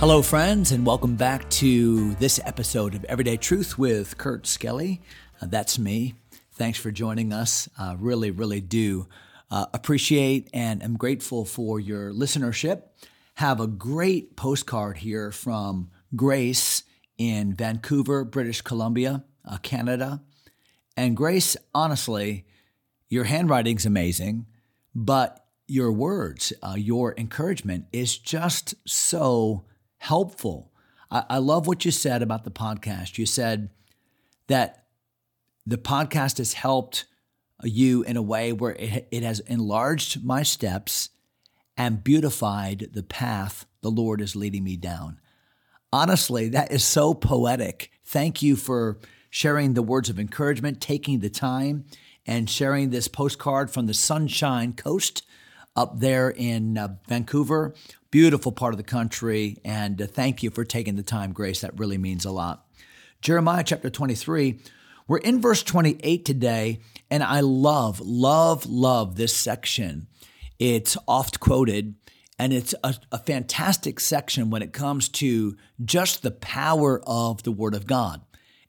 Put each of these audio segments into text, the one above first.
Hello, friends, and welcome back to this episode of Everyday Truth with Kurt Skelly. Uh, that's me. Thanks for joining us. Uh, really, really do uh, appreciate and am grateful for your listenership. Have a great postcard here from Grace in Vancouver, British Columbia, uh, Canada. And Grace, honestly, your handwriting's amazing, but your words, uh, your encouragement is just so helpful. I, I love what you said about the podcast. You said that the podcast has helped you in a way where it, it has enlarged my steps and beautified the path the Lord is leading me down. Honestly, that is so poetic. Thank you for sharing the words of encouragement, taking the time, and sharing this postcard from the Sunshine Coast up there in uh, Vancouver. Beautiful part of the country. And uh, thank you for taking the time, Grace. That really means a lot. Jeremiah chapter 23. We're in verse 28 today, and I love, love, love this section. It's oft quoted, and it's a, a fantastic section when it comes to just the power of the Word of God.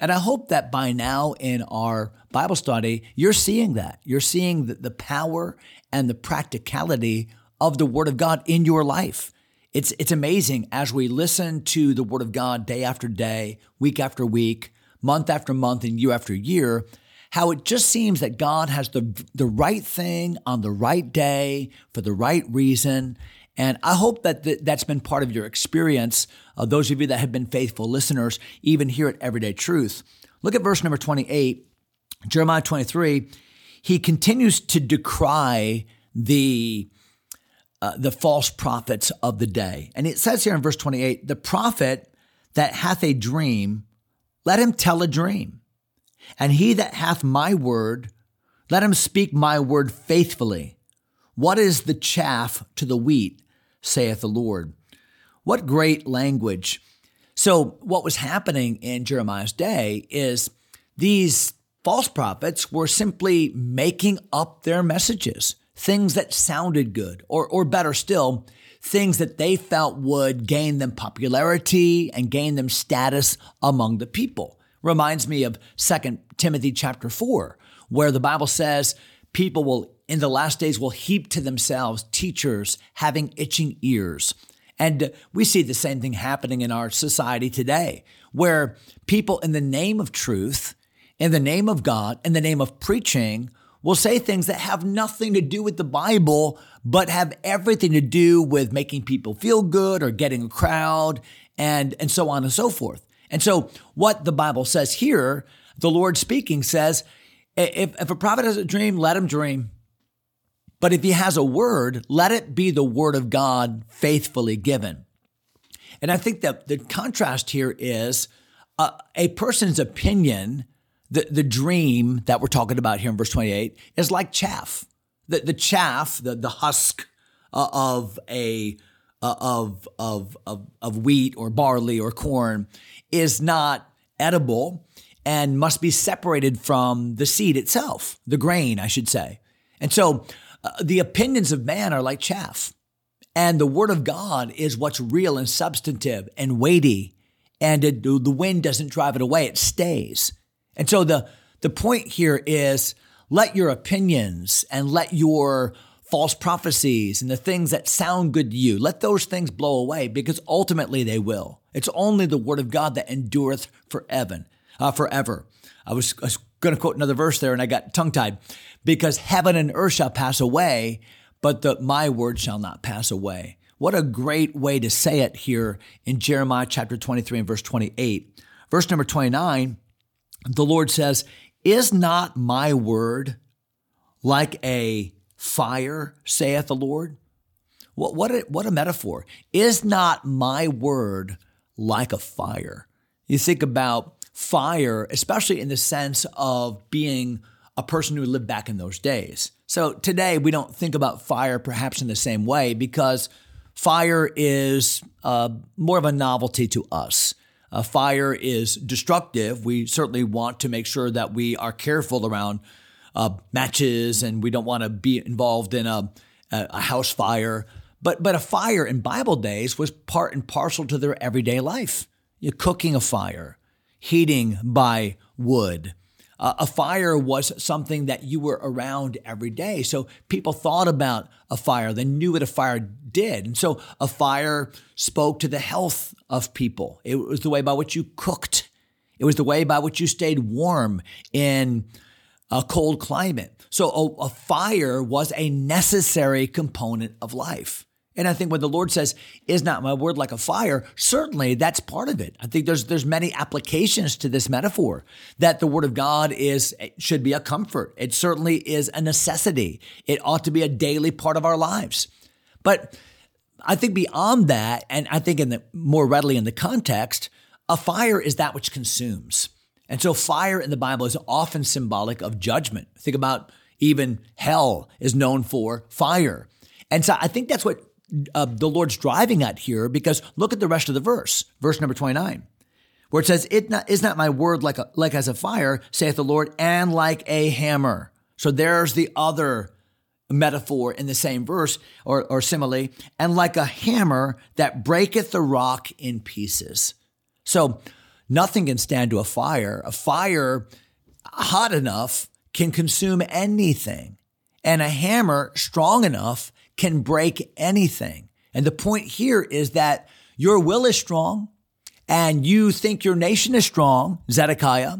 And I hope that by now in our Bible study, you're seeing that. You're seeing the, the power and the practicality of the Word of God in your life. It's, it's amazing as we listen to the Word of God day after day, week after week, month after month, and year after year, how it just seems that God has the, the right thing on the right day for the right reason. And I hope that th- that's been part of your experience, uh, those of you that have been faithful listeners, even here at Everyday Truth. Look at verse number 28, Jeremiah 23. He continues to decry the uh, the false prophets of the day. And it says here in verse 28 the prophet that hath a dream, let him tell a dream. And he that hath my word, let him speak my word faithfully. What is the chaff to the wheat, saith the Lord? What great language. So, what was happening in Jeremiah's day is these false prophets were simply making up their messages things that sounded good, or, or better still, things that they felt would gain them popularity and gain them status among the people. Reminds me of 2 Timothy chapter 4, where the Bible says people will, in the last days, will heap to themselves teachers having itching ears. And we see the same thing happening in our society today, where people, in the name of truth, in the name of God, in the name of preaching, will say things that have nothing to do with the Bible, but have everything to do with making people feel good or getting a crowd and, and so on and so forth. And so, what the Bible says here, the Lord speaking says, if, if a prophet has a dream, let him dream. But if he has a word, let it be the word of God faithfully given. And I think that the contrast here is uh, a person's opinion the, the dream that we're talking about here in verse 28 is like chaff. The, the chaff, the, the husk uh, of a uh, of, of, of, of wheat or barley or corn is not edible and must be separated from the seed itself, the grain, I should say. And so uh, the opinions of man are like chaff. And the word of God is what's real and substantive and weighty. And it, the wind doesn't drive it away, it stays. And so the, the point here is let your opinions and let your false prophecies and the things that sound good to you, let those things blow away because ultimately they will. It's only the word of God that endureth forever. Uh, forever. I was, I was going to quote another verse there and I got tongue tied because heaven and earth shall pass away, but the, my word shall not pass away. What a great way to say it here in Jeremiah chapter 23 and verse 28. Verse number 29 the Lord says, Is not my word like a fire, saith the Lord? What, what, a, what a metaphor. Is not my word like a fire? You think about fire, especially in the sense of being a person who lived back in those days. So today we don't think about fire perhaps in the same way because fire is uh, more of a novelty to us. Uh, fire is destructive. We certainly want to make sure that we are careful around uh, matches and we don't want to be involved in a, a house fire. But, but a fire in Bible days was part and parcel to their everyday life. You're cooking a fire, heating by wood. Uh, a fire was something that you were around every day. So people thought about a fire. They knew what a fire did. And so a fire spoke to the health of people. It was the way by which you cooked. It was the way by which you stayed warm in a cold climate. So a, a fire was a necessary component of life. And I think when the Lord says, "Is not my word like a fire?" Certainly, that's part of it. I think there's there's many applications to this metaphor that the word of God is should be a comfort. It certainly is a necessity. It ought to be a daily part of our lives. But I think beyond that, and I think in the more readily in the context, a fire is that which consumes. And so fire in the Bible is often symbolic of judgment. Think about even hell is known for fire. And so I think that's what uh, the Lord's driving at here because look at the rest of the verse, verse number 29, where it says, It not, is not my word like, a, like as a fire, saith the Lord, and like a hammer. So there's the other metaphor in the same verse or, or simile, and like a hammer that breaketh the rock in pieces. So nothing can stand to a fire. A fire hot enough can consume anything, and a hammer strong enough can break anything. And the point here is that your will is strong and you think your nation is strong, Zedekiah.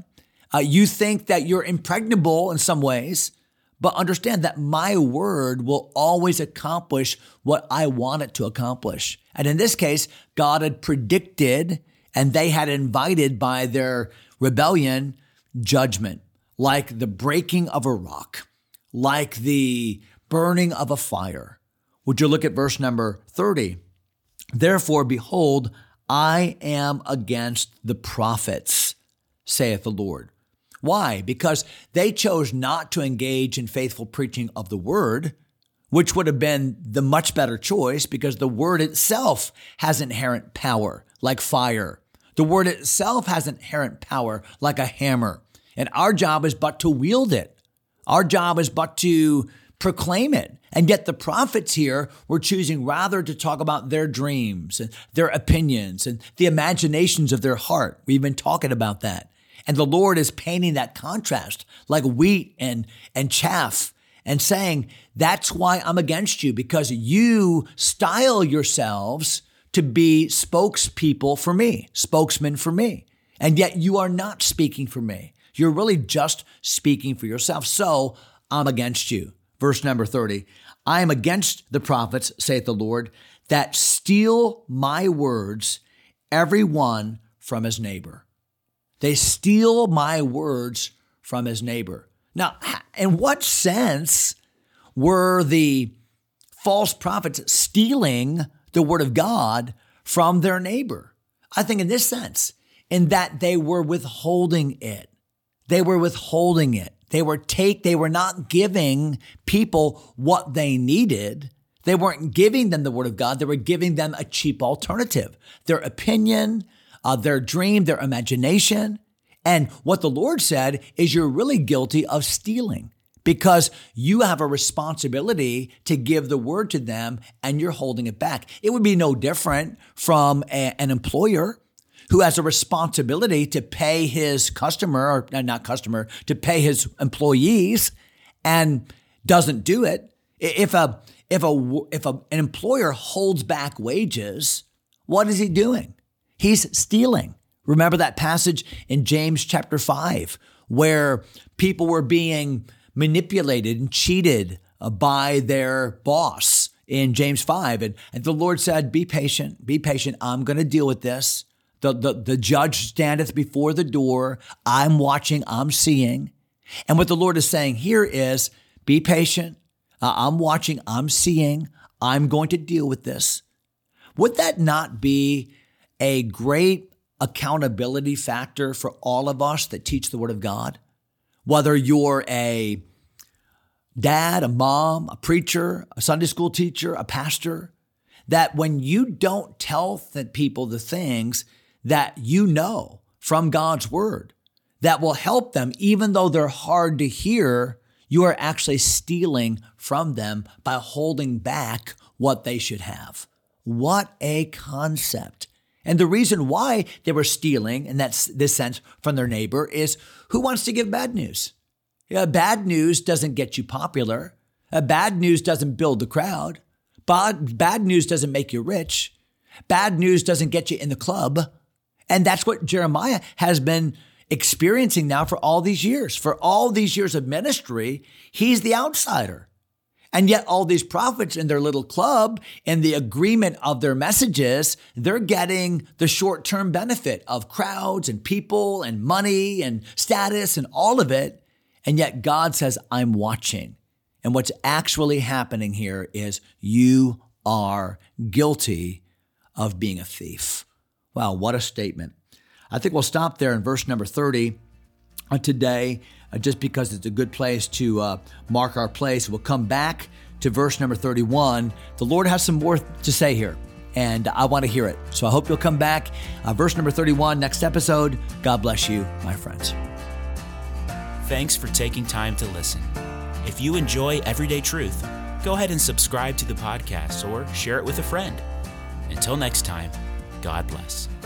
Uh, you think that you're impregnable in some ways, but understand that my word will always accomplish what I want it to accomplish. And in this case, God had predicted and they had invited by their rebellion judgment, like the breaking of a rock, like the burning of a fire. Would you look at verse number 30? Therefore, behold, I am against the prophets, saith the Lord. Why? Because they chose not to engage in faithful preaching of the word, which would have been the much better choice because the word itself has inherent power like fire. The word itself has inherent power like a hammer. And our job is but to wield it. Our job is but to proclaim it. And yet the prophets here were choosing rather to talk about their dreams and their opinions and the imaginations of their heart. We've been talking about that. And the Lord is painting that contrast like wheat and, and chaff and saying, that's why I'm against you because you style yourselves to be spokespeople for me, spokesmen for me. And yet you are not speaking for me. You're really just speaking for yourself. So I'm against you. Verse number 30 I am against the prophets, saith the Lord, that steal my words, every one from his neighbor. They steal my words from his neighbor. Now, in what sense were the false prophets stealing the word of God from their neighbor? I think in this sense, in that they were withholding it. They were withholding it. They were take, they were not giving people what they needed. They weren't giving them the word of God. They were giving them a cheap alternative, their opinion, uh, their dream, their imagination. And what the Lord said is you're really guilty of stealing because you have a responsibility to give the word to them and you're holding it back. It would be no different from a, an employer who has a responsibility to pay his customer, or not customer, to pay his employees and doesn't do it. If a if a if a, an employer holds back wages, what is he doing? He's stealing. Remember that passage in James chapter 5 where people were being manipulated and cheated uh, by their boss in James 5 and, and the Lord said, "Be patient, be patient. I'm going to deal with this." The, the, the judge standeth before the door. I'm watching, I'm seeing. And what the Lord is saying here is be patient. Uh, I'm watching, I'm seeing. I'm going to deal with this. Would that not be a great accountability factor for all of us that teach the Word of God. Whether you're a dad, a mom, a preacher, a Sunday school teacher, a pastor, that when you don't tell people the things that you know from God's Word that will help them, even though they're hard to hear, you are actually stealing from them by holding back what they should have. What a concept. And the reason why they were stealing in that this sense from their neighbor is who wants to give bad news? Yeah, bad news doesn't get you popular. Uh, bad news doesn't build the crowd. Bad, bad news doesn't make you rich. Bad news doesn't get you in the club. And that's what Jeremiah has been experiencing now for all these years. For all these years of ministry, he's the outsider. And yet, all these prophets in their little club, in the agreement of their messages, they're getting the short term benefit of crowds and people and money and status and all of it. And yet, God says, I'm watching. And what's actually happening here is you are guilty of being a thief. Wow, what a statement. I think we'll stop there in verse number 30 uh, today, uh, just because it's a good place to uh, mark our place. We'll come back to verse number 31. The Lord has some more to say here, and I want to hear it. So I hope you'll come back. Uh, verse number 31, next episode. God bless you, my friends. Thanks for taking time to listen. If you enjoy Everyday Truth, go ahead and subscribe to the podcast or share it with a friend. Until next time, God bless.